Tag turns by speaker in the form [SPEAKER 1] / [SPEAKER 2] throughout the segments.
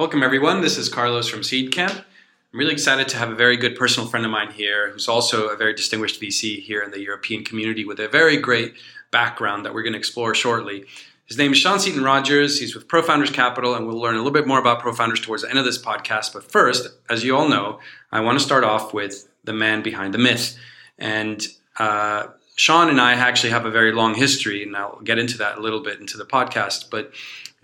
[SPEAKER 1] Welcome, everyone. This is Carlos from Seedcamp. I'm really excited to have a very good personal friend of mine here who's also a very distinguished VC here in the European community with a very great background that we're going to explore shortly. His name is Sean Seton Rogers. He's with ProFounders Capital, and we'll learn a little bit more about ProFounders towards the end of this podcast. But first, as you all know, I want to start off with the man behind the myth. And uh, Sean and I actually have a very long history, and I'll get into that a little bit into the podcast. But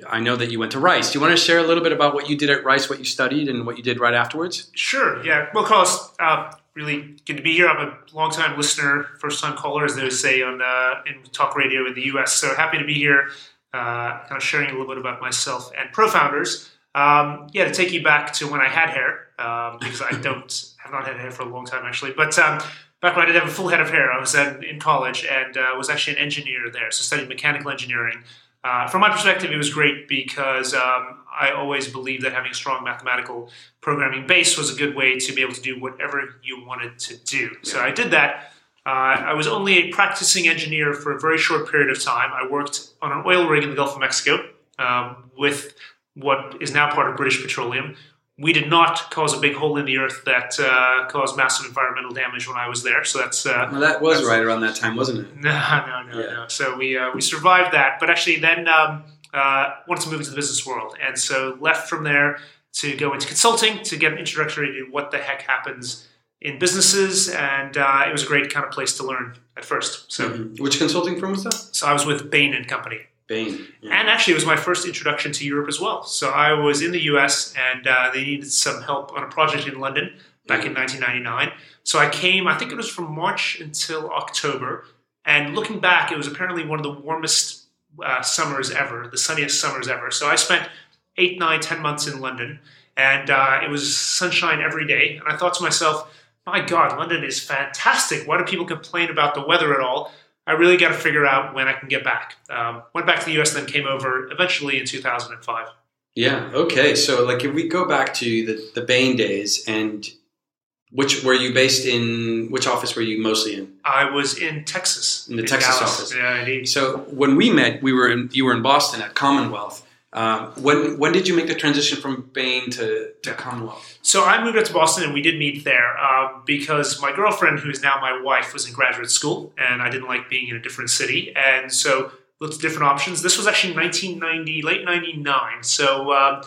[SPEAKER 1] I know that you went to Rice. Do you want to share a little bit about what you did at Rice, what you studied, and what you did right afterwards?
[SPEAKER 2] Sure. Yeah. Well, Carlos, uh, really good to be here. I'm a long-time listener, first-time caller, as they would say on uh, in talk radio in the U.S. So happy to be here uh, kind of sharing a little bit about myself and ProFounders. Um, yeah, to take you back to when I had hair, um, because I don't have not had hair for a long time actually. But um, back when I did have a full head of hair, I was in, in college and uh, was actually an engineer there, so studied mechanical engineering. Uh, from my perspective, it was great because um, I always believed that having a strong mathematical programming base was a good way to be able to do whatever you wanted to do. So I did that. Uh, I was only a practicing engineer for a very short period of time. I worked on an oil rig in the Gulf of Mexico um, with what is now part of British Petroleum. We did not cause a big hole in the earth that uh, caused massive environmental damage when I was there. So that's uh,
[SPEAKER 1] well, that was right around that time, wasn't it?
[SPEAKER 2] No, no, no, yeah. no. So we uh, we survived that, but actually then um, uh, wanted to move into the business world, and so left from there to go into consulting to get an introductory to what the heck happens in businesses, and uh, it was a great kind of place to learn at first. So,
[SPEAKER 1] mm-hmm. which consulting firm was that?
[SPEAKER 2] So I was with Bain and Company.
[SPEAKER 1] Bain,
[SPEAKER 2] yeah. and actually, it was my first introduction to Europe as well. So I was in the U.S. and uh, they needed some help on a project in London back mm-hmm. in 1999. So I came. I think it was from March until October. And looking back, it was apparently one of the warmest uh, summers ever, the sunniest summers ever. So I spent eight, nine, ten months in London, and uh, it was sunshine every day. And I thought to myself my God, London is fantastic. Why do people complain about the weather at all? I really got to figure out when I can get back. Um, went back to the US, and then came over eventually in 2005.
[SPEAKER 1] Yeah. Okay. So, like, if we go back to the the Bain days, and which were you based in? Which office were you mostly in?
[SPEAKER 2] I was in Texas.
[SPEAKER 1] In the in Texas
[SPEAKER 2] Dallas.
[SPEAKER 1] office.
[SPEAKER 2] Yeah, indeed.
[SPEAKER 1] So when we met, we were in. You were in Boston at Commonwealth. Um, when when did you make the transition from Bain to, to Commonwealth?
[SPEAKER 2] So I moved up to Boston and we did meet there uh, because my girlfriend, who is now my wife, was in graduate school and I didn't like being in a different city. And so looked at different options. This was actually 1990, late 99. So uh,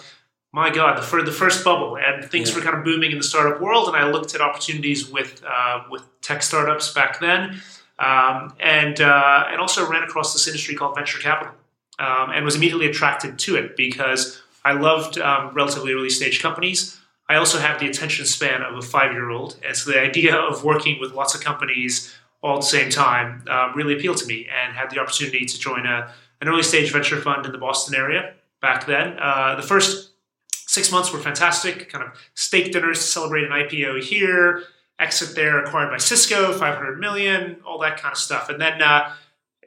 [SPEAKER 2] my God, the, for the first bubble and things yeah. were kind of booming in the startup world. And I looked at opportunities with, uh, with tech startups back then. Um, and, uh, and also ran across this industry called venture capital um, and was immediately attracted to it because I loved um, relatively early stage companies. I also have the attention span of a five year old. And so the idea of working with lots of companies all at the same time um, really appealed to me and had the opportunity to join a, an early stage venture fund in the Boston area back then. Uh, the first six months were fantastic, kind of steak dinners to celebrate an IPO here, exit there, acquired by Cisco, 500 million, all that kind of stuff. And then uh,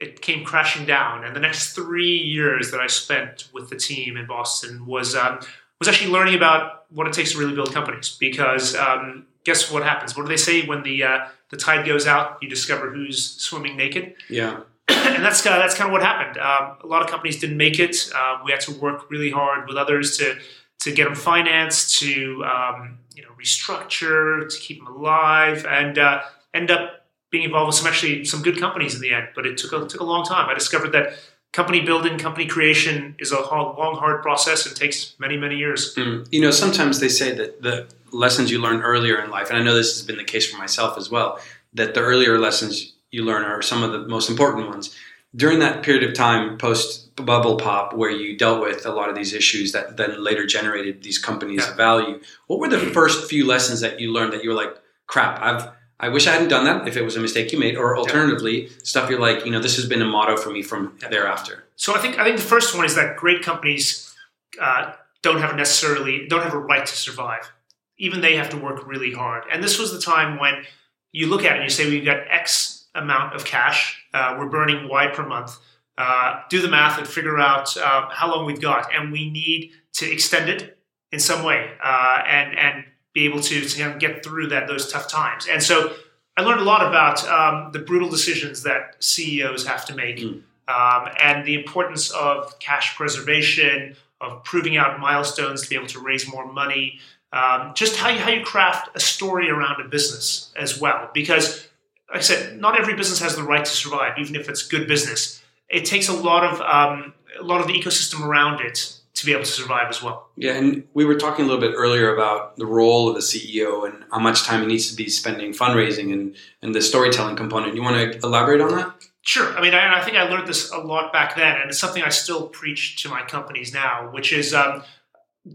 [SPEAKER 2] it came crashing down. And the next three years that I spent with the team in Boston was um, was actually learning about what it takes to really build companies. Because um, guess what happens? What do they say when the uh, the tide goes out? You discover who's swimming naked.
[SPEAKER 1] Yeah.
[SPEAKER 2] and that's uh, that's kind of what happened. Um, a lot of companies didn't make it. Uh, we had to work really hard with others to to get them financed, to um, you know restructure, to keep them alive, and uh, end up being involved with some actually some good companies in the end, but it took a, took a long time. I discovered that company building, company creation is a long, hard process and takes many, many years.
[SPEAKER 1] Mm. You know, sometimes they say that the lessons you learn earlier in life, and I know this has been the case for myself as well, that the earlier lessons you learn are some of the most important ones. During that period of time, post bubble pop, where you dealt with a lot of these issues that then later generated these companies' yeah. value, what were the first few lessons that you learned that you were like, crap, I've I wish I hadn't done that if it was a mistake you made, or alternatively, stuff you're like, you know, this has been a motto for me from thereafter.
[SPEAKER 2] So I think I think the first one is that great companies uh, don't have necessarily don't have a right to survive. Even they have to work really hard. And this was the time when you look at it and you say we've got X amount of cash, uh, we're burning Y per month. Uh, do the math and figure out uh, how long we've got, and we need to extend it in some way. Uh, and and be able to, to kind of get through that those tough times. And so I learned a lot about um, the brutal decisions that CEOs have to make, mm. um, and the importance of cash preservation, of proving out milestones to be able to raise more money. Um, just how you, how you craft a story around a business as well. Because, like I said, not every business has the right to survive, even if it's good business. It takes a lot of um, a lot of the ecosystem around it to be able to survive as well.
[SPEAKER 1] Yeah, and we were talking a little bit earlier about the role of the CEO and how much time he needs to be spending fundraising and, and the storytelling component. You want to elaborate on that?
[SPEAKER 2] Sure. I mean, I, I think I learned this a lot back then, and it's something I still preach to my companies now, which is um,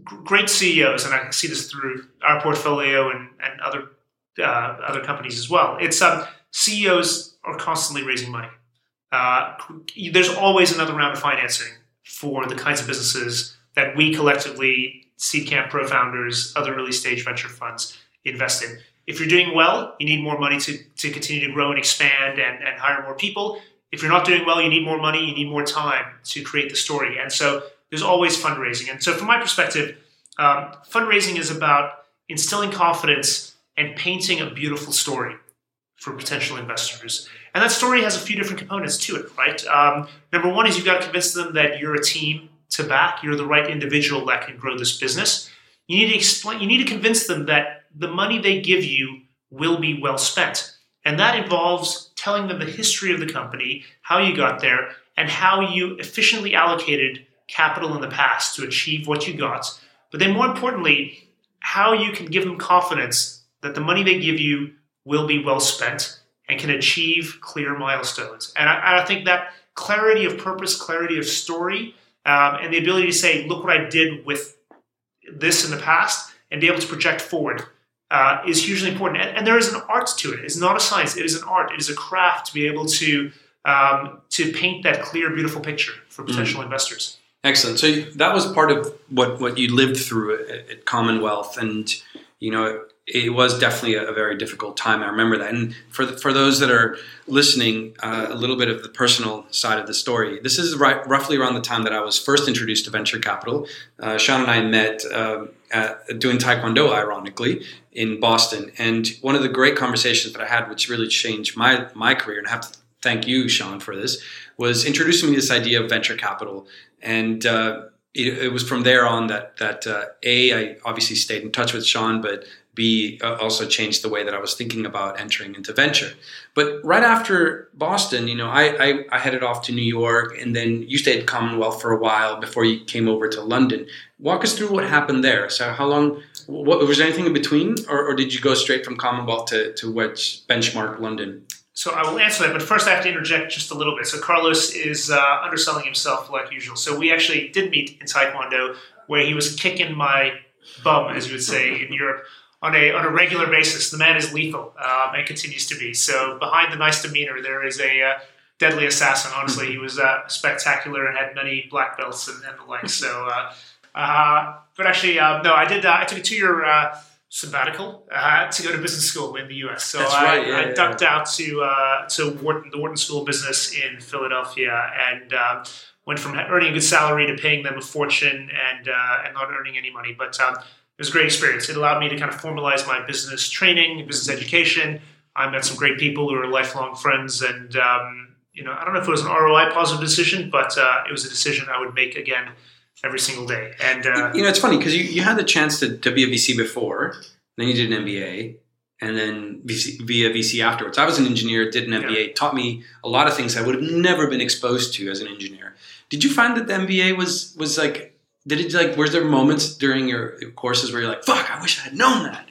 [SPEAKER 2] great CEOs, and I see this through our portfolio and, and other uh, other companies as well. It's um, CEOs are constantly raising money. Uh, there's always another round of financing for the kinds of businesses that we collectively, Seedcamp ProFounders, other early stage venture funds, invest in. If you're doing well, you need more money to, to continue to grow and expand and, and hire more people. If you're not doing well, you need more money, you need more time to create the story. And so there's always fundraising. And so, from my perspective, um, fundraising is about instilling confidence and painting a beautiful story for potential investors. And that story has a few different components to it, right? Um, number one is you've got to convince them that you're a team to back, you're the right individual that can grow this business. You need to explain, you need to convince them that the money they give you will be well spent. And that involves telling them the history of the company, how you got there, and how you efficiently allocated capital in the past to achieve what you got. But then, more importantly, how you can give them confidence that the money they give you will be well spent and can achieve clear milestones. And I, I think that clarity of purpose, clarity of story, um, and the ability to say, look what I did with this in the past, and be able to project forward uh, is hugely important. And, and, there is an art to it. It's not a science. It is an art. It is a craft to be able to um, to paint that clear, beautiful picture for mm. potential mm. investors.
[SPEAKER 1] Excellent. So that was part of what what you lived through at, at Commonwealth, and you know it was definitely a, very difficult time. I remember that. And for the, for those that are listening, uh, a little bit of the personal side of the story. This is right, roughly around the time that I was first introduced to venture capital. Uh, Sean and I met uh, at, doing Taekwondo, ironically, in Boston. And one of the great conversations that I had, which really changed my my career, and I have to thank you, Sean, for this, was introducing me to this idea of venture capital. And uh, it, it, was from there on that that uh, a I obviously stayed in touch with Sean, but B uh, also changed the way that I was thinking about entering into venture. But right after Boston, you know, I, I, I headed off to New York, and then you stayed at Commonwealth for a while before you came over to London. Walk us through what happened there. So, how long? What was there anything in between, or, or did you go straight from Commonwealth to to which benchmark London?
[SPEAKER 2] So I will answer that, but first I have to interject just a little bit. So Carlos is uh, underselling himself like usual. So we actually did meet in Taekwondo, where he was kicking my bum, as you would say in Europe, on a on a regular basis. The man is lethal um, and continues to be. So behind the nice demeanor, there is a uh, deadly assassin. Honestly, he was uh, spectacular and had many black belts and, and the like. So, uh, uh but actually, uh, no, I did. Uh, I took a two year sabbatical to go to business school in the U.S. So
[SPEAKER 1] That's
[SPEAKER 2] I,
[SPEAKER 1] right, yeah,
[SPEAKER 2] I
[SPEAKER 1] yeah,
[SPEAKER 2] ducked
[SPEAKER 1] yeah.
[SPEAKER 2] out to to Wharton, the Wharton School of Business in Philadelphia and. Um, went from earning a good salary to paying them a fortune and and not earning any money, but um, it was a great experience. It allowed me to kind of formalize my business training, business education. I met some great people who are lifelong friends, and um, you know, I don't know if it was an ROI positive decision, but uh, it was a decision I would make again every single day. And uh,
[SPEAKER 1] you know, it's funny because you, you had the chance to, to be a VC before, then you did an MBA, and then VC, via VC afterwards. I was an engineer, did an MBA, yeah. taught me a lot of things I would have never been exposed to as an engineer. Did you find that the MBA was was like did it like? Were there moments during your courses where you're like, "Fuck, I wish I had known that"?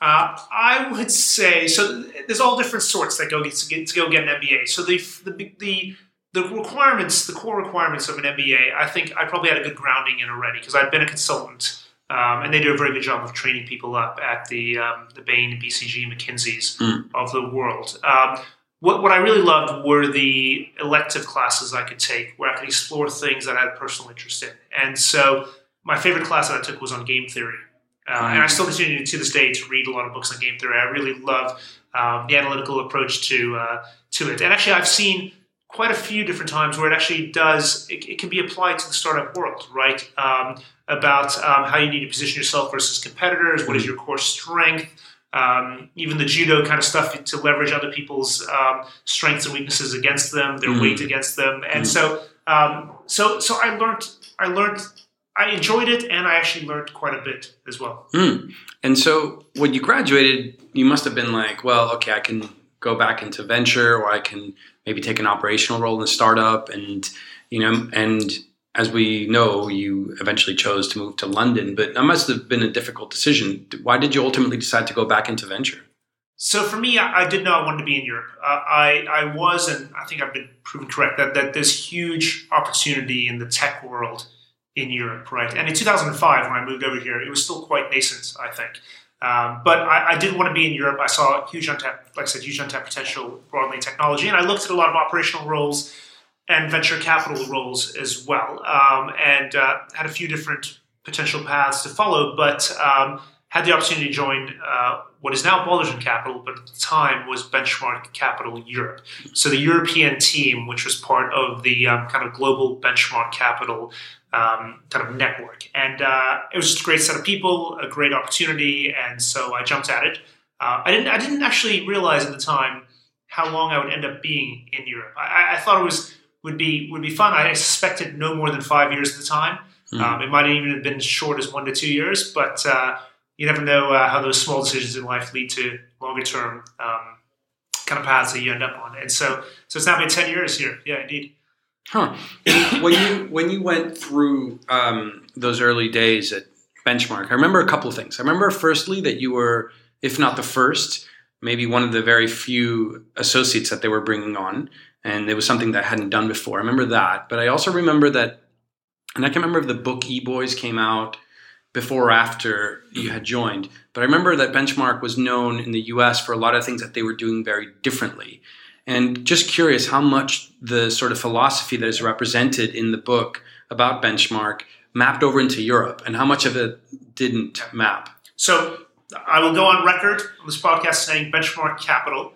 [SPEAKER 2] Uh, I would say so. There's all different sorts that go to get, to go get an MBA. So the, the the the requirements, the core requirements of an MBA, I think I probably had a good grounding in already because I'd been a consultant, um, and they do a very good job of training people up at the um, the Bain, BCG, McKinsey's mm. of the world. Um, what, what I really loved were the elective classes I could take where I could explore things that I had a personal interest in. And so my favorite class that I took was on game theory. Uh, and I still continue to this day to read a lot of books on game theory. I really love um, the analytical approach to uh, to it. And actually, I've seen quite a few different times where it actually does. It, it can be applied to the startup world, right? Um, about um, how you need to position yourself versus competitors. What is your core strength? Um, even the judo kind of stuff to leverage other people's um, strengths and weaknesses against them, their mm. weight against them, and mm. so um, so so I learned I learned I enjoyed it, and I actually learned quite a bit as well.
[SPEAKER 1] Mm. And so, when you graduated, you must have been like, well, okay, I can go back into venture, or I can maybe take an operational role in a startup, and you know, and as we know, you eventually chose to move to London, but that must have been a difficult decision. Why did you ultimately decide to go back into venture?
[SPEAKER 2] So for me, I, I did not want to be in Europe. Uh, I, I was, and I think I've been proven correct, that, that there's huge opportunity in the tech world in Europe, right? And in 2005, when I moved over here, it was still quite nascent, I think. Um, but I, I, did want to be in Europe. I saw huge untapped, like I said, huge untapped potential broadly in technology, and I looked at a lot of operational roles and venture capital roles as well, um, and uh, had a few different potential paths to follow. But um, had the opportunity to join uh, what is now Balderton Capital, but at the time was Benchmark Capital Europe. So the European team, which was part of the um, kind of global Benchmark Capital um, kind of network, and uh, it was just a great set of people, a great opportunity, and so I jumped at it. Uh, I didn't I didn't actually realize at the time how long I would end up being in Europe. I, I thought it was would be would be fun. I suspected no more than five years at the time. Mm. Um, it might even have been as short as one to two years, but uh, you never know uh, how those small decisions in life lead to longer term um, kind of paths that you end up on. And so, so it's now been ten years here. Yeah, indeed.
[SPEAKER 1] Huh. when you when you went through um, those early days at Benchmark, I remember a couple of things. I remember firstly that you were, if not the first, maybe one of the very few associates that they were bringing on and it was something that I hadn't done before. I remember that, but I also remember that, and I can remember if the book E Boys came out before or after you had joined, but I remember that Benchmark was known in the US for a lot of things that they were doing very differently. And just curious how much the sort of philosophy that is represented in the book about Benchmark mapped over into Europe and how much of it didn't map.
[SPEAKER 2] So I will go on record on this podcast saying Benchmark Capital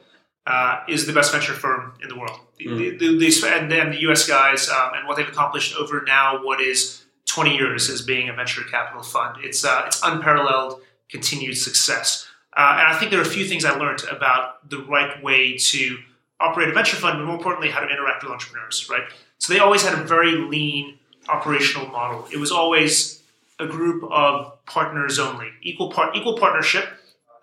[SPEAKER 2] uh, is the best venture firm in the world. Mm. The, the, the, and then the US guys um, and what they've accomplished over now what is 20 years as being a venture capital fund. It's, uh, it's unparalleled continued success. Uh, and I think there are a few things I learned about the right way to operate a venture fund, but more importantly, how to interact with entrepreneurs, right? So they always had a very lean operational model. It was always a group of partners only, equal part, equal partnership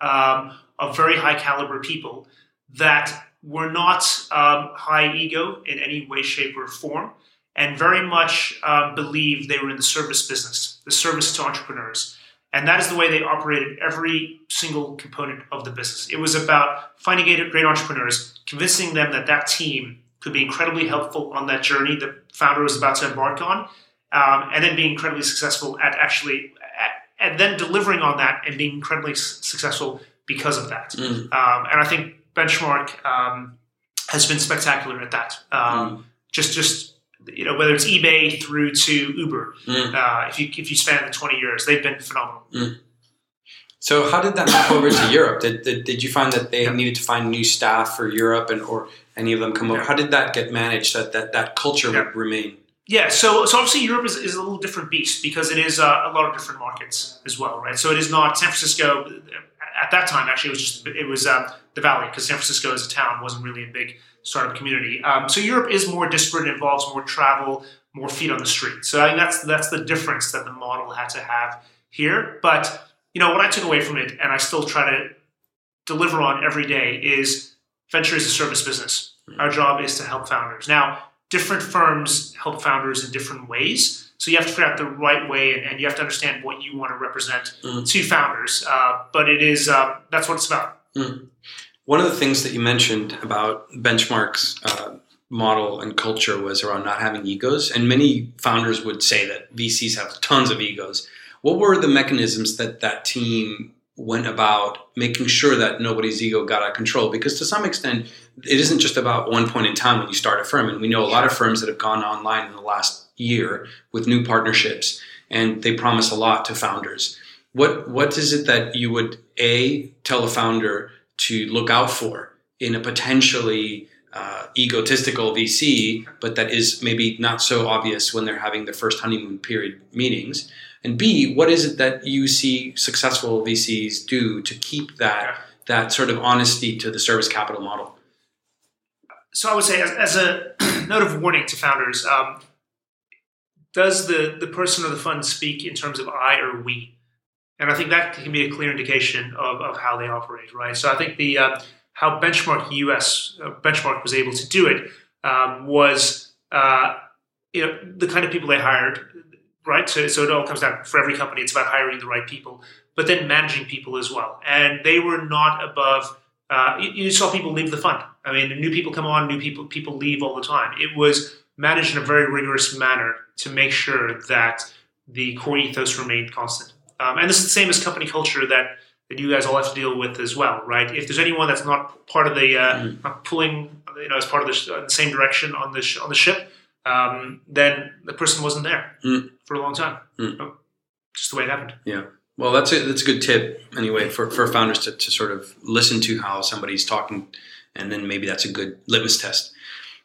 [SPEAKER 2] um, of very high caliber people that were not um, high ego in any way, shape, or form, and very much um, believed they were in the service business, the service to entrepreneurs. And that is the way they operated every single component of the business. It was about finding great entrepreneurs, convincing them that that team could be incredibly helpful on that journey the founder was about to embark on, um, and then being incredibly successful at actually, at, and then delivering on that and being incredibly successful because of that. Mm. Um, and I think benchmark um, has been spectacular at that. Um, mm. Just just you know whether it's eBay through to Uber, mm. uh, if you if you span the twenty years, they've been phenomenal.
[SPEAKER 1] Mm. So how did that move over to Europe? Did, did, did you find that they yeah. needed to find new staff for Europe and or any of them come over? Yeah. How did that get managed that that, that culture yeah. would remain?
[SPEAKER 2] Yeah, so so obviously Europe is, is a little different beast because it is uh, a lot of different markets as well, right? So it is not San Francisco at that time. Actually, it was just it was um, the Valley because San Francisco as a town wasn't really a big startup community. Um, so Europe is more disparate, involves more travel, more feet on the street. So I think that's that's the difference that the model had to have here. But you know what I took away from it, and I still try to deliver on every day is venture is a service business. Mm-hmm. Our job is to help founders. Now, different firms help founders in different ways. So you have to figure out the right way, and, and you have to understand what you want to represent mm. to founders. Uh, but it is uh, that's what it's about.
[SPEAKER 1] Mm. One of the things that you mentioned about Benchmark's uh, model and culture was around not having egos, and many founders would say that VCs have tons of egos. What were the mechanisms that that team went about making sure that nobody's ego got out of control? Because to some extent, it isn't just about one point in time when you start a firm, and we know a lot of firms that have gone online in the last year with new partnerships, and they promise a lot to founders. What what is it that you would a tell a founder to look out for in a potentially uh, egotistical VC, but that is maybe not so obvious when they're having their first honeymoon period meetings? And B, what is it that you see successful VCs do to keep that that sort of honesty to the service capital model?
[SPEAKER 2] So I would say, as, as a note of warning to founders, um, does the, the person or the fund speak in terms of I or we? And I think that can be a clear indication of, of how they operate, right? So I think the uh, how Benchmark US uh, Benchmark was able to do it um, was uh, you know the kind of people they hired, right? So, so it all comes down for every company. It's about hiring the right people, but then managing people as well. And they were not above. Uh, you, you saw people leave the fund. I mean, new people come on, new people people leave all the time. It was managed in a very rigorous manner to make sure that the core ethos remained constant. Um, and this is the same as company culture that, that you guys all have to deal with as well, right? If there's anyone that's not part of the uh, mm. not pulling, you know, as part of the, uh, the same direction on the sh- on the ship, um, then the person wasn't there mm. for a long time. Mm. Just the way it happened.
[SPEAKER 1] Yeah. Well, that's a that's a good tip anyway for, for founders to, to sort of listen to how somebody's talking, and then maybe that's a good litmus test.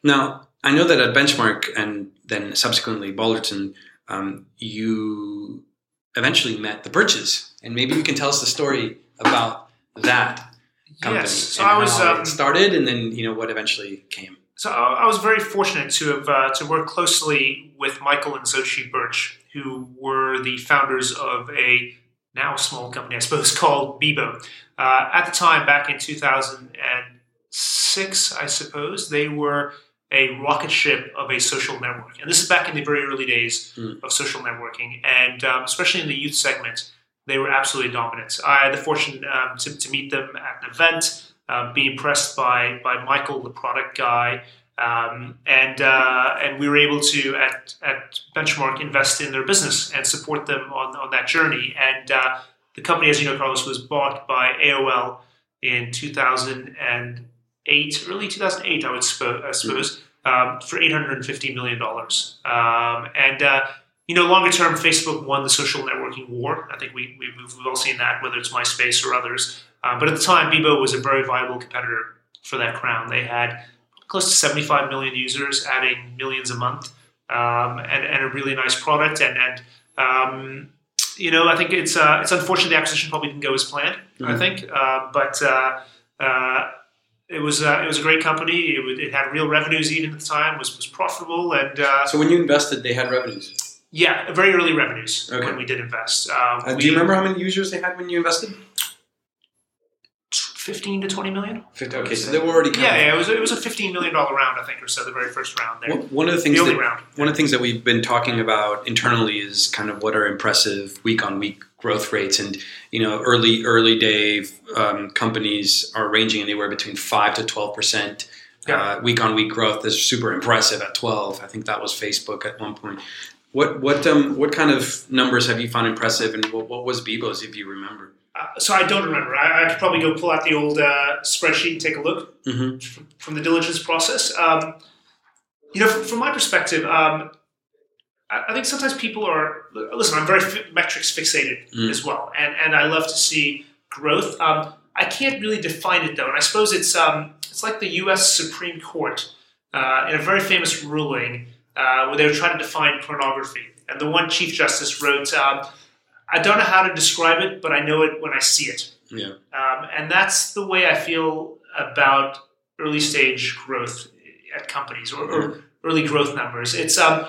[SPEAKER 1] Now, I know that at Benchmark and then subsequently Balderton, um, you eventually met the Birches, and maybe you can tell us the story about that company.
[SPEAKER 2] Yes, so I was
[SPEAKER 1] um, started, and then you know what eventually came.
[SPEAKER 2] So I was very fortunate to have uh, to work closely with Michael and Xochi Birch, who were the founders of a now small company, I suppose, called Bebo. Uh, at the time, back in 2006, I suppose, they were a rocket ship of a social network. And this is back in the very early days mm. of social networking. And um, especially in the youth segment, they were absolutely dominant. I had the fortune um, to, to, meet them at an event, uh, be impressed by, by Michael, the product guy. Um, and uh, and we were able to at, at Benchmark invest in their business and support them on, on that journey. And uh, the company, as you know, Carlos, was bought by AOL in 2000 and eight, early 2008, I would sp- I suppose, um, for 850 million dollars. Um, and uh, you know, longer term, Facebook won the social networking war. I think we, we have all seen that, whether it's MySpace or others. Um, but at the time, Bebo was a very viable competitor for that crown. They had close to 75 million users, adding millions a month, um, and, and, a really nice product. And, and um, you know, I think it's uh, it's unfortunate the acquisition probably didn't go as planned. Mm-hmm. I think, uh, but uh, uh it was uh, it was a great company. It, it, had real revenues even at the time. was was profitable and. Uh,
[SPEAKER 1] so when you invested, they had revenues.
[SPEAKER 2] Yeah, very early revenues okay. when we did invest.
[SPEAKER 1] Um, uh, do you remember how many users they had when you invested?
[SPEAKER 2] 15 to 20 million.
[SPEAKER 1] 50, okay, so they were already.
[SPEAKER 2] Yeah, yeah, it was it was a 15 million dollar round, I think, or so. The very first round there.
[SPEAKER 1] one of the things the that, round. One of the things that we've been talking about internally is kind of what are impressive week on week growth rates, and you know, early early day um, companies are ranging anywhere between five to 12 percent. Uh, week on week growth is super impressive at 12. I think that was Facebook at one point. What what um what kind of numbers have you found impressive, and what, what was Bebo's if you remember?
[SPEAKER 2] Uh, so I don't remember. I, I, could probably go pull out the old uh, spreadsheet and take a look mm-hmm. from, from, the diligence process. Um, you know, from, from my perspective, um, I, think sometimes people are listen. I'm very f- metrics fixated mm. as well, and and I love to see growth. Um, I can't really define it though, and I suppose it's um, it's like the U.S. Supreme Court uh, in a very famous ruling uh, where they were trying to define pornography, and the one Chief Justice wrote. Um, I don't know how to describe it, but I know it when I see it.
[SPEAKER 1] Yeah.
[SPEAKER 2] Um, and that's the way I feel about early stage growth at companies or, or early growth numbers. It's um,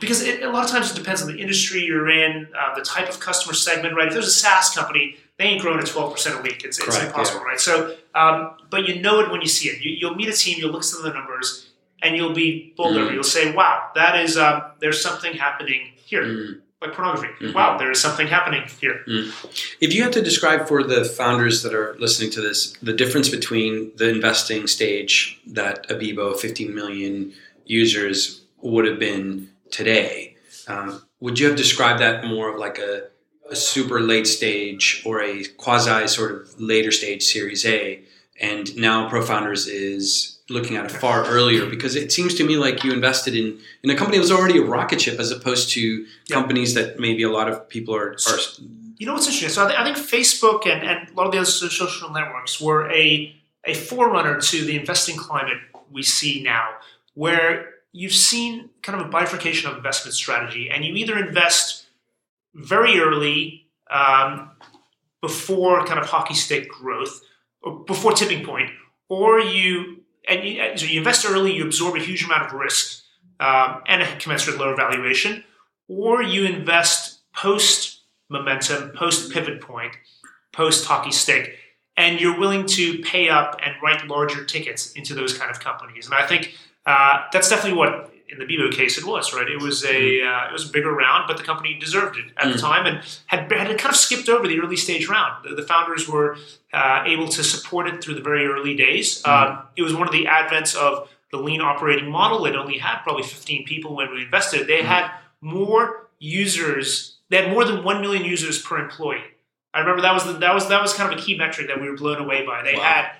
[SPEAKER 2] because it, a lot of times it depends on the industry you're in, uh, the type of customer segment, right? If there's a SaaS company, they ain't growing at 12% a week. It's, it's impossible, yeah. right? So, um, but you know it when you see it. You, will meet a team, you'll look at the numbers, and you'll be bolder. Mm. You'll say, wow, that is, um, there's something happening here. Mm like pornography. Mm-hmm. Wow, there is something happening here. Mm.
[SPEAKER 1] If you had to describe for the founders that are listening to this the difference between the investing stage that a Bebo, 15 million users would have been today, um, would you have described that more of like a, a super late stage or a quasi sort of later stage Series A? And now ProFounders is looking at it far earlier because it seems to me like you invested in in a company that was already a rocket ship as opposed to companies that maybe a lot of people are, are
[SPEAKER 2] you know what's interesting? So I, th- I, think facebook and, and a lot of the other social networks were a a forerunner to the investing climate we see now where you've seen kind of a bifurcation of investment strategy and you either invest very early um, before kind of hockey stick growth or before tipping point or you and you, so you invest early, you absorb a huge amount of risk um, and a commensurate lower valuation, or you invest post momentum, post pivot point, post hockey stick, and you're willing to pay up and write larger tickets into those kind of companies. And I think uh, that's definitely what in the Bebo case it was right. It was a mm-hmm. uh, it was a bigger round, but the company deserved it at mm. the time and had had kind of skipped over the early stage round. The, the founders were uh, able to support it through the very early days. Mm. it was one of the advents of the lean operating model. It only had probably 15 people when we invested. They mm. had more users. They had more than one million users per employee. I remember that was the, that was that was kind of a key metric that we were blown away by. They wow. had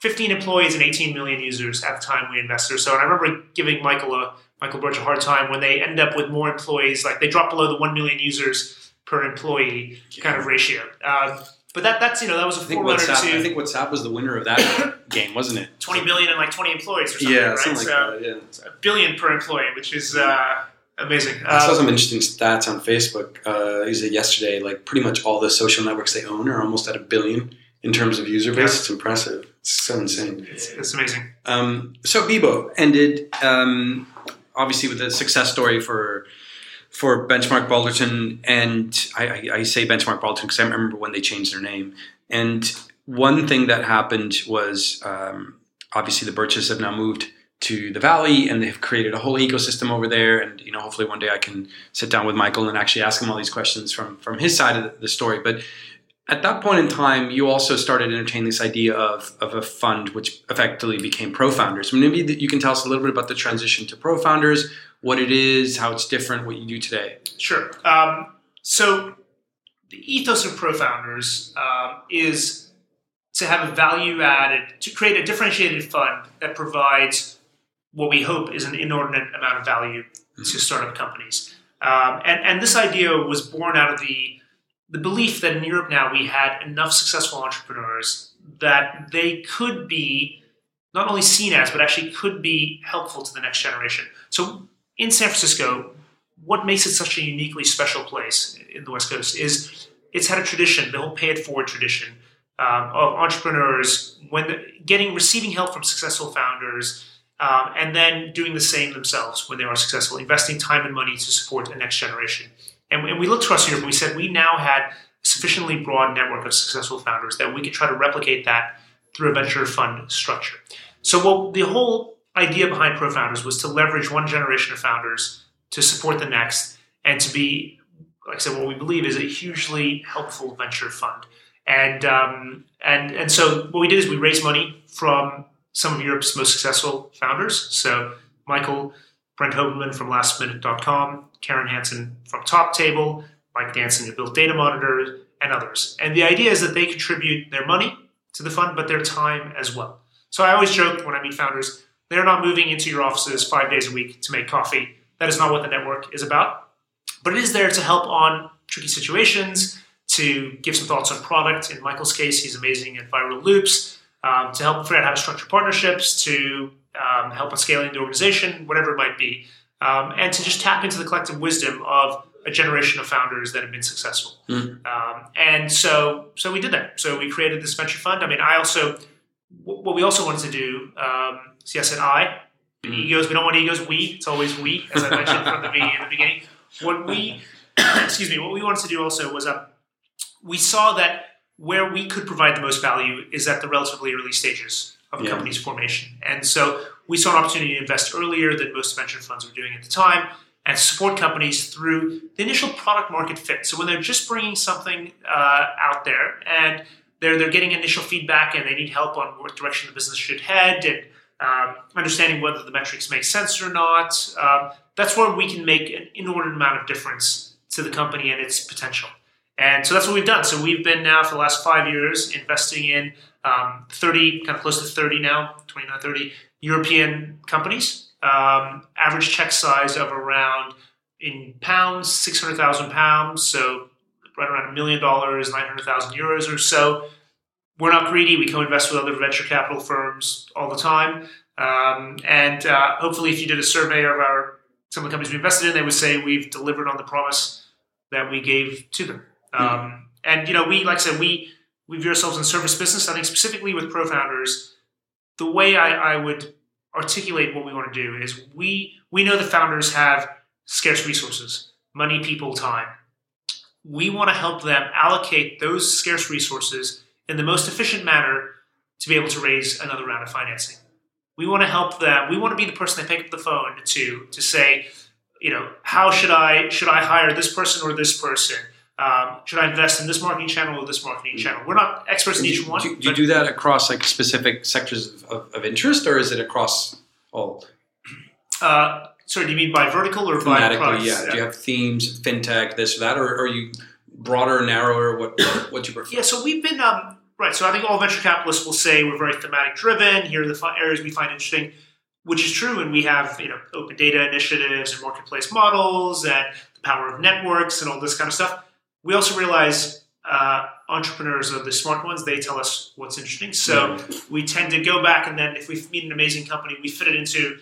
[SPEAKER 2] 15 employees and 18 million users at the time we invested. So, and I remember giving Michael a Michael Birch a hard time when they end up with more employees, like they drop below the 1 million users per employee yeah. kind of ratio. Uh, but that, that's, you know, that was a forerunner to.
[SPEAKER 1] I think WhatsApp was the winner of that game, wasn't it?
[SPEAKER 2] 20 billion and like 20 employees or something, yeah, right? Something so like that, yeah. a billion per employee, which is uh, amazing.
[SPEAKER 1] I saw um, some interesting stats on Facebook. Uh, is it yesterday? Like pretty much all the social networks they own are almost at a billion in terms of user base. Yeah. It's impressive. It's so insane.
[SPEAKER 2] It's, it's amazing.
[SPEAKER 1] Um, so Bebo ended um, obviously with a success story for for Benchmark Balderton, and I, I, I say Benchmark Balderton because I remember when they changed their name. And one thing that happened was um, obviously the Birches have now moved to the valley and they've created a whole ecosystem over there and you know hopefully one day i can sit down with michael and actually ask him all these questions from from his side of the story but at that point in time, you also started entertaining this idea of, of a fund, which effectively became ProFounders. Maybe you can tell us a little bit about the transition to ProFounders, what it is, how it's different, what you do today.
[SPEAKER 2] Sure. Um, so the ethos of ProFounders um, is to have a value added, to create a differentiated fund that provides what we hope is an inordinate amount of value mm-hmm. to startup companies. Um, and, and this idea was born out of the the belief that in Europe now we had enough successful entrepreneurs that they could be not only seen as, but actually could be helpful to the next generation. So in San Francisco, what makes it such a uniquely special place in the West Coast is it's had a tradition, the whole pay it forward tradition um, of entrepreneurs when the, getting receiving help from successful founders. Um, and then doing the same themselves when they are successful, investing time and money to support the next generation. And, and we looked across Europe and we said we now had sufficiently broad network of successful founders that we could try to replicate that through a venture fund structure. So what the whole idea behind ProFounders was to leverage one generation of founders to support the next and to be, like I said, what we believe is a hugely helpful venture fund. And um, and and so what we did is we raised money from some of Europe's most successful founders. So Michael Brent Hoberman from lastminute.com, Karen Hanton from Toptable, Mike Danson who built Datamonitor, and others. And the idea is that they contribute their money to the fund, but their time as well. So I always joke when I meet founders, they're not moving into your offices five days a week to make coffee. That is not what the network is about. But it is there to help on tricky situations, to give some thoughts on product. In Michael's case, he's amazing at viral loops, um, to help figure out how to structure partnerships, to um, help with scaling the organization, whatever it might be, um, and to just tap into the collective wisdom of a generation of founders that have been successful. Mm. Um, and so, so we did that. So we created this venture fund. I mean, I also, what we also wanted to do, um, said I, mm. egos, we don't want egos, we, it's always we, as I mentioned from the beginning, in the beginning. What we, excuse me, what we wanted to do also was uh, we saw that where we could provide the most value is at the relatively early stages of a yeah. company's formation. And so we saw an opportunity to invest earlier than most venture funds were doing at the time and support companies through the initial product market fit. So when they're just bringing something uh, out there and they're, they're getting initial feedback and they need help on what direction the business should head and um, understanding whether the metrics make sense or not, um, that's where we can make an inordinate amount of difference to the company and its potential. And so that's what we've done. So we've been now for the last five years investing in um, 30, kind of close to 30 now, 29, 30 European companies. Um, average check size of around in pounds, 600,000 pounds. So right around a million dollars, 900,000 euros or so. We're not greedy. We co-invest with other venture capital firms all the time. Um, and uh, hopefully, if you did a survey of our some of the companies we invested in, they would say we've delivered on the promise that we gave to them. Mm-hmm. Um, and you know, we like I said, we we view ourselves in service business. I think specifically with ProFounders, the way I, I would articulate what we want to do is we we know the founders have scarce resources. money, people, time. We want to help them allocate those scarce resources in the most efficient manner to be able to raise another round of financing. We want to help them. We want to be the person they pick up the phone to to say, you know, how should I should I hire this person or this person? Um, should I invest in this marketing channel or this marketing channel? We're not experts in each one.
[SPEAKER 1] Do, do you do that across like specific sectors of, of interest, or is it across all?
[SPEAKER 2] Uh, sorry, do you mean by vertical or by
[SPEAKER 1] Thematically,
[SPEAKER 2] products?
[SPEAKER 1] yeah. Do you have themes, fintech, this or that, or, or are you broader, narrower? What what do you prefer?
[SPEAKER 2] Yeah, so we've been um, right. So I think all venture capitalists will say we're very thematic driven. Here are the areas we find interesting, which is true. And we have you know open data initiatives and marketplace models and the power of networks and all this kind of stuff. We also realize uh, entrepreneurs are the smart ones. They tell us what's interesting. So we tend to go back and then if we meet an amazing company, we fit it into.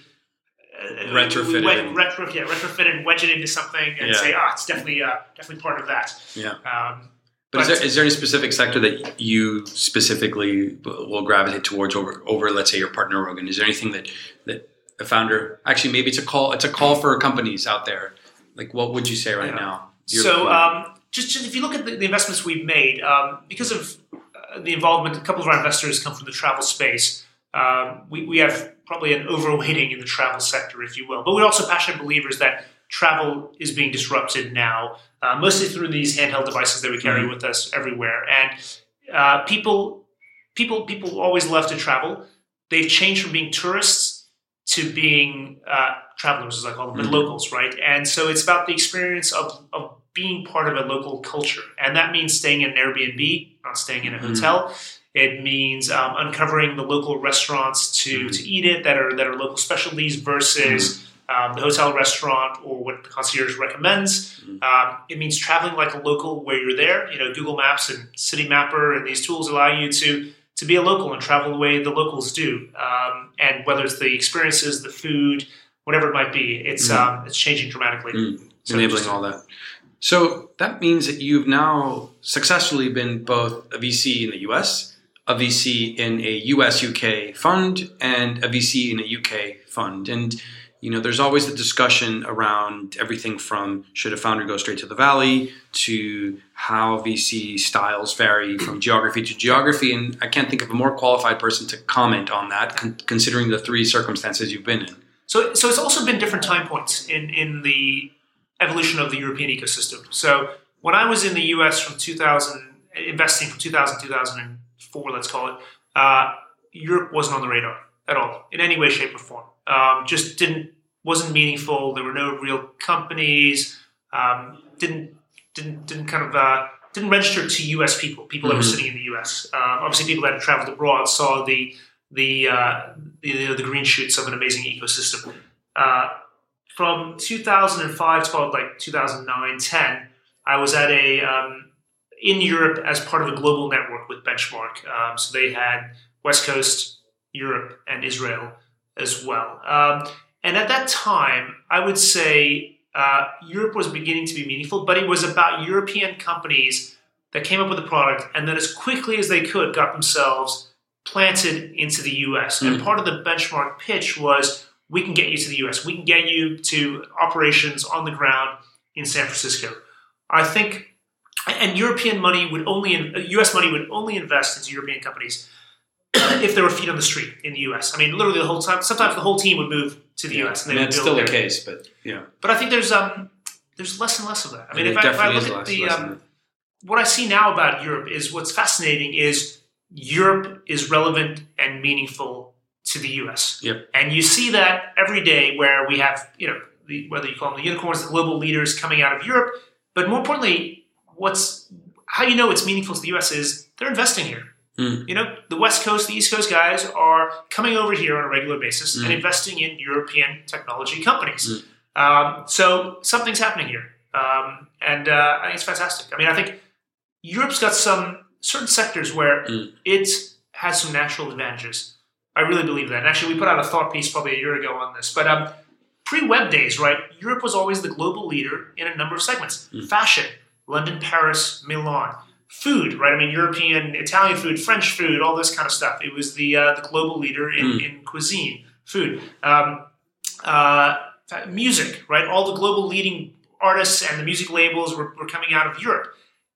[SPEAKER 2] Uh,
[SPEAKER 1] Retrofit
[SPEAKER 2] we, we, retro, yeah, retrofit and wedge it into something and
[SPEAKER 1] Yeah.
[SPEAKER 2] say, ah, it's definitely uh, definitely part of that.
[SPEAKER 1] Yeah.
[SPEAKER 2] Um,
[SPEAKER 1] But, is, there, is there any specific sector that you specifically will gravitate towards over, over, let's say, your partner Rogan? Is there anything that that a founder actually maybe it's a call it's a call for companies out there? Like, what would you say right
[SPEAKER 2] Yeah.
[SPEAKER 1] now? Your
[SPEAKER 2] So, um, just, just if you look at the, the investments we've made, um, because of uh, the involvement, a couple of our investors come from the travel space. Um, we, we have probably an overweighting in the travel sector, if you will. But we're also passionate believers that travel is being disrupted now, uh, mostly through these handheld devices that we carry
[SPEAKER 1] Mhm.
[SPEAKER 2] with us everywhere. And uh, people, people, people always love to travel. They've changed from being tourists to being uh, travelers, as I call them, but
[SPEAKER 1] Mhm.
[SPEAKER 2] locals, right? And so it's about the experience of, of being part of a local culture. And that means staying in an Airbnb, not staying in a
[SPEAKER 1] Mhm.
[SPEAKER 2] hotel. It means um, uncovering the local restaurants to,
[SPEAKER 1] Mhm.
[SPEAKER 2] to eat it that are that are local specialties versus um, the hotel restaurant or what the concierge recommends. Um, it means traveling like a local where you're there. You know, Google Maps and Citymapper and these tools allow you to to be a local and travel the way the locals do. Um, and whether it's the experiences, the food, whatever it might be, it's um, it's changing dramatically.
[SPEAKER 1] Mm.
[SPEAKER 2] So
[SPEAKER 1] enabling all that. So that means that you've now successfully been both a VC in the US, a VC in a US UK fund, and a VC in a UK fund. And you know, there's always the discussion around everything from should a founder go straight to the valley to how VC styles vary from geography to geography. And I can't think of a more qualified person to comment on that, con- considering the three circumstances you've been in.
[SPEAKER 2] So, so it's also been different time points in, in the evolution of the European ecosystem. So when I was in the US from 2000, investing from 2000, 2004, let's call it, uh, Europe wasn't on the radar at all in any way, shape, or form. Um, just didn't wasn't meaningful. There were no real companies. Um, didn't didn't didn't kind of uh, didn't register to U.S. people, people that were
[SPEAKER 1] Mhm.
[SPEAKER 2] sitting in the U.S. Uh, obviously, people that had traveled abroad saw the the uh, the, the green shoots of an amazing ecosystem. Uh, from 2005 to about like 2009, 10, I was at a um, in Europe as part of a global network with Benchmark. Um, so they had West Coast, Europe, and Israel as well. Um, and at that time, I would say uh, Europe was beginning to be meaningful, but it was about European companies that came up with a product and then, as quickly as they could, got themselves planted into the US. And
[SPEAKER 1] Mm.
[SPEAKER 2] part of the benchmark pitch was we can get you to the US, we can get you to operations on the ground in San Francisco. I think, and European money would only, US money would only invest into European companies if there were feet on the street in the US. I mean, literally the whole time. Sometimes the whole team would move to the US.
[SPEAKER 1] I
[SPEAKER 2] And would
[SPEAKER 1] it's still the
[SPEAKER 2] there.
[SPEAKER 1] case, but yeah.
[SPEAKER 2] But I think there's um there's less and less of that. I mean, if I, if I look at the um, what I see now about Europe is what's fascinating is Europe is relevant and meaningful to the US.
[SPEAKER 1] Yep.
[SPEAKER 2] And you see that every day where we have, you know, the, whether you call them the unicorns, the global leaders coming out of Europe, but more importantly, what's how you know it's meaningful to the US is they're investing here.
[SPEAKER 1] Mm.
[SPEAKER 2] You know, the West Coast, the East Coast guys are coming over here on a regular basis and
[SPEAKER 1] Mm.
[SPEAKER 2] investing in European technology companies. Um, so something's happening here, um, and uh, I think it's fantastic. I mean, I think Europe's got some certain sectors where
[SPEAKER 1] Mm.
[SPEAKER 2] it has some natural advantages. I really believe that. And actually, we put out a thought piece probably a year ago on this. But um, pre-web days, right? Europe was always the global leader in a number of segments:
[SPEAKER 1] Mm.
[SPEAKER 2] fashion, London, Paris, Milan. Food, right? I mean, European, Italian food, French food, all this kind of stuff. It was the uh, the global leader in,
[SPEAKER 1] Mm.
[SPEAKER 2] in cuisine, food, um, uh, music, right? All the global leading artists and the music labels were, were coming out of Europe.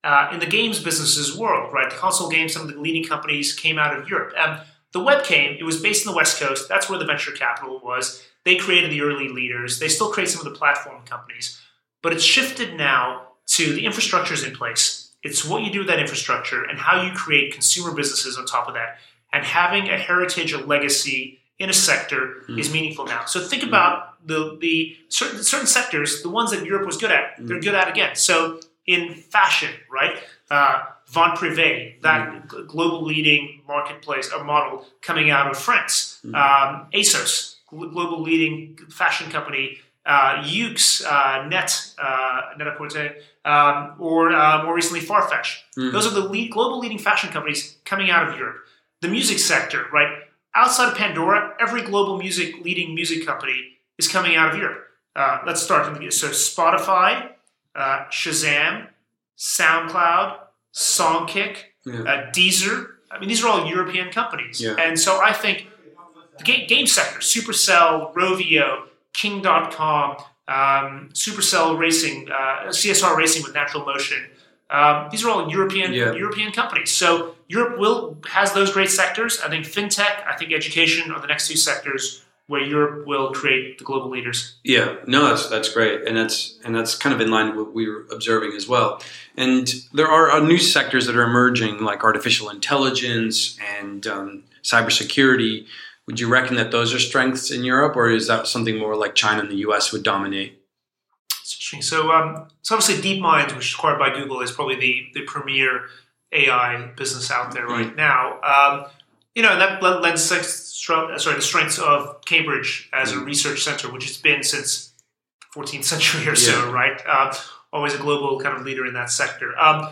[SPEAKER 2] Uh, in the games businesses world, right? The console games, some of the leading companies came out of Europe. Um, the web came, it was based in the West Coast. That's where the venture capital was. They created the early leaders. They still create some of the platform companies. But it's shifted now to the infrastructure is in place. It's what you do with that infrastructure and how you create consumer businesses on top of that. And having a heritage, a legacy in a sector mm. is meaningful now. So think about the the certain certain sectors, the ones that Europe was good at, they're good at again. So in fashion, right? Uh, Vente-Privée, that mm. global leading marketplace or model coming out of France. Mm. Um, ASOS, global leading fashion company. Uh, Yoox, uh, Net, uh, Net-a-Porter, um, or uh, more recently Farfetch. Mm. Those are the lead, global leading fashion companies coming out of Europe. The music sector, right? Outside of Pandora, every global music leading music company is coming out of Europe. Uh, let's start from the So Spotify, uh, Shazam, SoundCloud, Songkick, yeah. uh, Deezer. I mean, these are all European companies. Yeah. And so I think the game, game sector, Supercell, Rovio, King.com, um, Supercell Racing, uh, CSR Racing with Natural Motion. Um, these are all European yeah. European companies. So Europe will has those great sectors. I think fintech, I think education are the next two sectors where Europe will create the global leaders.
[SPEAKER 1] Yeah, no, that's that's great, and that's and that's kind of in line with what we were observing as well. And there are uh, new sectors that are emerging, like artificial intelligence and um, cybersecurity. Would you reckon that those are strengths in Europe, or is that something more like China and the U.S. would dominate?
[SPEAKER 2] It's interesting. So, um, so obviously, DeepMind, which is acquired by Google, is probably the the premier AI business out there right mm-hmm. now. Um, you know, and that lends sorry, the strengths of Cambridge as a mm. research center, which has been since 14th century or yeah. so, right? Uh, always a global kind of leader in that sector. Um,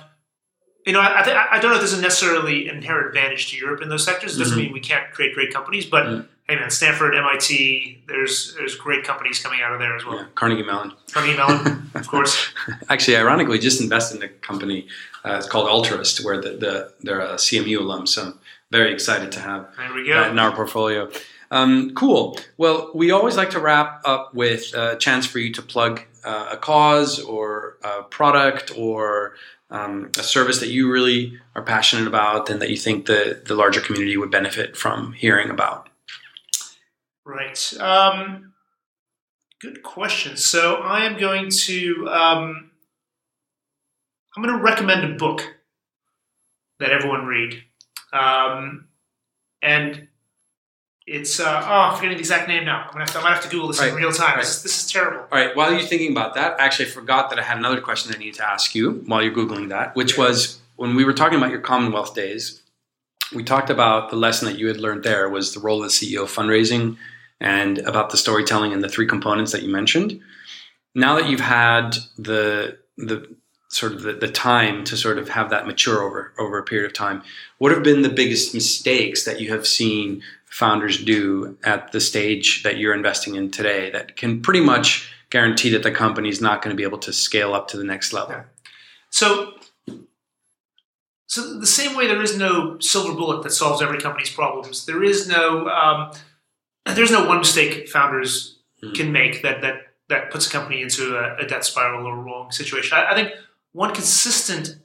[SPEAKER 2] you know, I, th- I, don't know if there's a necessarily inherent advantage to Europe in those sectors. It doesn't mm-hmm. mean we can't create great companies, but mm hey, man, Stanford, MIT, there's there's great companies coming out of there as well. Yeah.
[SPEAKER 1] Carnegie Mellon.
[SPEAKER 2] Carnegie Mellon, of course.
[SPEAKER 1] Actually, ironically, just invested in a company. Uh, it's called Altruist, where the, the they're a CMU alum. So very excited to have that in our portfolio. Um, cool. Well, we always like to wrap up with a chance for you to plug uh, a cause or a product or um, a service that you really are passionate about and that you think the, the larger community would benefit from hearing about.
[SPEAKER 2] Right. Um, good question. So I am going to um, I'm going to recommend a book that everyone read. Um, and it's uh, oh, I'm forgetting the exact name now. I'm gonna have to, I might have to Google this in real time. Right. This, is, this, is, terrible.
[SPEAKER 1] All right. While you're thinking about that, I actually forgot that I had another question I needed to ask you while you're googling that, which yeah. was when we were talking about your Commonwealth days. We talked about the lesson that you had learned there was the role of CEO of fundraising and about the storytelling and the three components that you mentioned. Now that you've had the the sort of the, the time to sort of have that mature over over a period of time what have been the biggest mistakes that you have seen founders do at the stage that you're investing in today that can pretty much guarantee that the company is not going to be able to scale up to the next level yeah.
[SPEAKER 2] so so the same way there is no silver bullet that solves every company's problems there is no um, there's no one mistake founders mm. can make that that that puts a company into a, a debt spiral or a wrong situation I, I think one consistent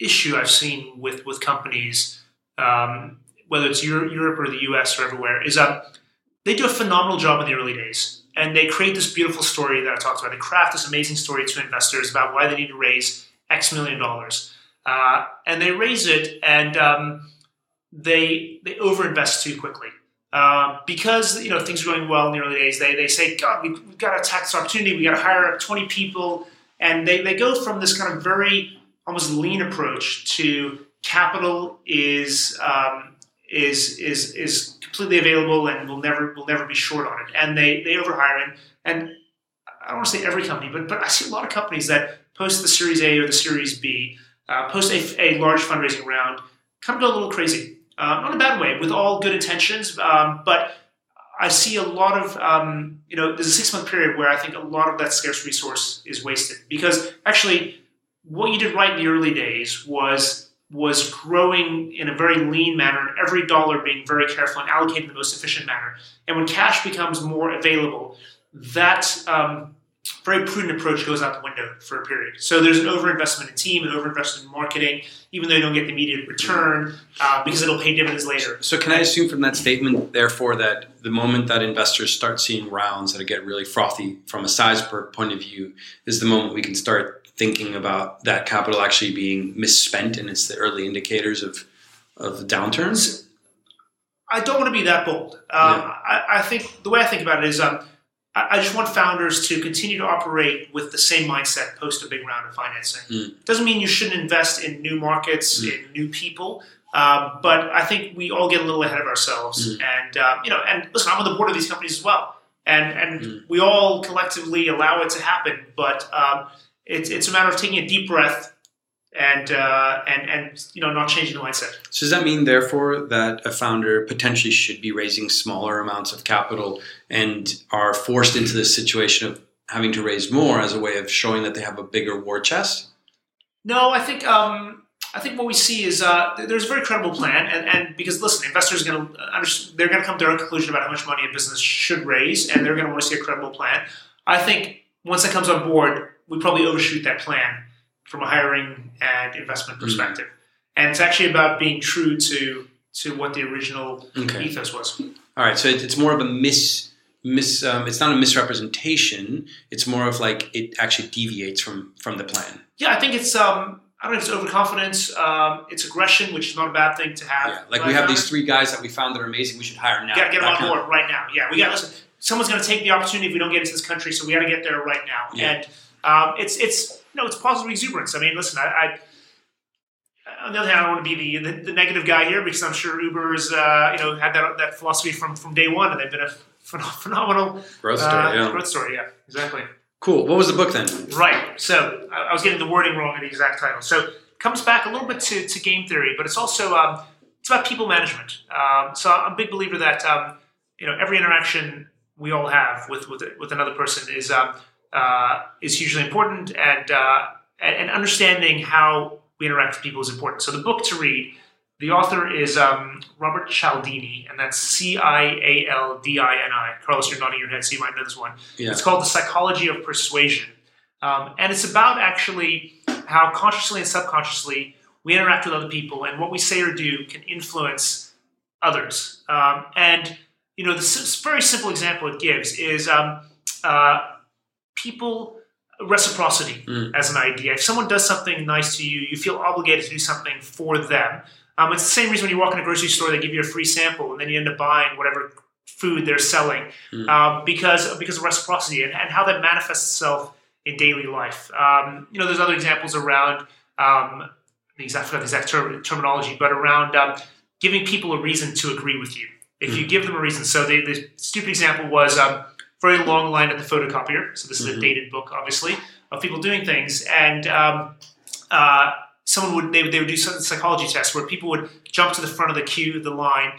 [SPEAKER 2] issue I've seen with with companies, um, whether it's Europe or the US or everywhere, is that they do a phenomenal job in the early days, and they create this beautiful story that I talked about. They craft this amazing story to investors about why they need to raise X million dollars, uh, and they raise it, and um, they they overinvest too quickly. Uh, because you know things are going well in the early days, they, they say, God, we've, we've got to attack this opportunity. We got to hire 20 people and they, they go from this kind of very almost lean approach to capital is um, is is is completely available and will never will never be short on it. And they they overhire and and I don't want to say every company, but but I see a lot of companies that post the Series A or the Series B, uh, post a, a, large fundraising round, come to a little crazy. Uh, not a bad way, with all good intentions, um, but I see a lot of, um, you know, there's a six month period where I think a lot of that scarce resource is wasted because actually what you did right in the early days was was growing in a very lean manner, every dollar being very careful and allocated in the most efficient manner. And when cash becomes more available, that um, very prudent approach goes out the window for a period. So there's an overinvestment in team, an overinvestment in marketing, even though you don't get the immediate return uh, because it'll pay dividends later.
[SPEAKER 1] So can I assume from that statement, therefore, that the moment that investors start seeing rounds that get really frothy from a size point of view is the moment we can start thinking about that capital actually being misspent, and it's the early indicators of of downturns?
[SPEAKER 2] I don't want to be that bold. Um, yeah. I, I, think the way I think about it is um, I, I, just want founders to continue to operate with the same mindset post a big round of financing. Mm. Doesn't mean you shouldn't invest in new markets, mm. in new people. Uh, but I think we all get a little ahead of ourselves, mm. and uh, you know, and listen, I'm on the board of these companies as well, and and mm. we all collectively allow it to happen. But um, it's it's a matter of taking a deep breath, and uh, and and you know not changing the mindset.
[SPEAKER 1] So does that mean, therefore, that a founder potentially should be raising smaller amounts of capital and are forced into this situation of having to raise more as a way of showing that they have a bigger war chest?
[SPEAKER 2] No, I think um, I think what we see is uh, there's a very credible plan, and, and because listen, investors are going to they're going to come to their own conclusion about how much money a business should raise, and they're going to want to see a credible plan. I think once that comes on board, we probably overshoot that plan from a hiring and investment mm. perspective. Mm-hmm. And it's actually about being true to to what the original okay. ethos was.
[SPEAKER 1] All right, so it's more of a mis mis. Um, it's not a misrepresentation. It's more of like it actually deviates from from the plan.
[SPEAKER 2] Yeah, I think it's. Um, I don't know if it's overconfidence. Um, it's aggression, which is not a bad thing to have.
[SPEAKER 1] Yeah, like we have these three guys that we found that are amazing. We should hire now.
[SPEAKER 2] Get, get them on board right now. Yeah, we got listen. Someone's going to take the opportunity if we don't get into this country, so we got to get there right now. Yeah. And um, it's it's know it's positive exuberance. I mean, listen, I, I on the other hand, I don't want to be the, the, the, negative guy here because I'm sure Uber's uh, you know had that, that philosophy from, from day one, and they've been a phenomenal
[SPEAKER 1] growth story. Uh,
[SPEAKER 2] yeah. Growth story, yeah, exactly.
[SPEAKER 1] Cool. What was the book then?
[SPEAKER 2] Right. So I was getting the wording wrong in the exact title. So it comes back a little bit to, to game theory, but it's also um, it's about people management. Um, so I'm a big believer that um, you know every interaction we all have with with, with another person is um, uh, is hugely important, and, uh, and understanding how we interact with people is important. So the book to read, the author is um, Robert Cialdini, and that's C I A L D I N I. Carlos, you're nodding your head, so you might know this one. Yeah. It's called The Psychology of Persuasion, um, and it's about actually how consciously and subconsciously we interact with other people, and what we say or do can influence others. Um, and you know, the very simple example it gives is um, uh, people reciprocity mm. as an idea. If someone does something nice to you, you feel obligated to do something for them. Um, it's the same reason when you walk in a grocery store, they give you a free sample, and then you end up buying whatever food they're selling mm. um, because because of reciprocity and, and, how that manifests itself in daily life. Um, you know, there's other examples around um, the exact, I forgot the exact ter- terminology, but around um, giving people a reason to agree with you. If mm. you give them a reason, so the, the stupid example was um, very long line at the photocopier. So this is mm-hmm. a dated book, obviously, of people doing things. And um, uh, someone would they, would they would do some psychology tests where people would jump to the front of the queue, the line,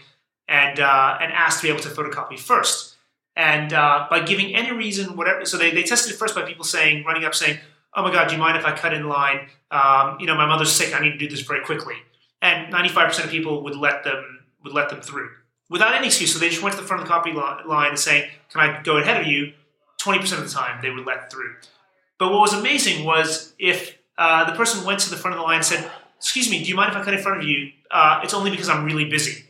[SPEAKER 2] and uh, and ask to be able to photocopy first. And uh, by giving any reason, whatever, so they, they tested it first by people saying, running up saying, "Oh my God, do you mind if I cut in line? Um, you know, my mother's sick. I need to do this very quickly." And 95% of people would let them would let them through without any excuse. So they just went to the front of the copy line and saying, "Can I go ahead of you?" Twenty percent of the time, they would let through. But what was amazing was if uh, the person went to the front of the line and said, "Excuse me, do you mind if I cut in front of you?" Uh, it's only because I'm really busy.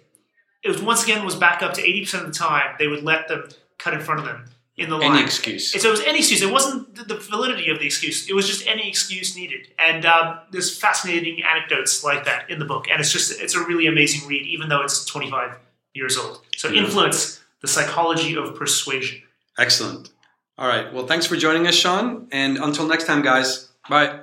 [SPEAKER 2] It was once again was back up to eighty percent of the time they would let them cut in front of them in the line.
[SPEAKER 1] Any excuse.
[SPEAKER 2] So it was any excuse. It wasn't the validity of the excuse. It was just any excuse needed. And um, there's fascinating anecdotes like that in the book. And it's just it's a really amazing read, even though it's 25 years old. So influence, the psychology of persuasion.
[SPEAKER 1] Excellent. All right. Well, thanks for joining us, Sean. And until next time, guys. Bye.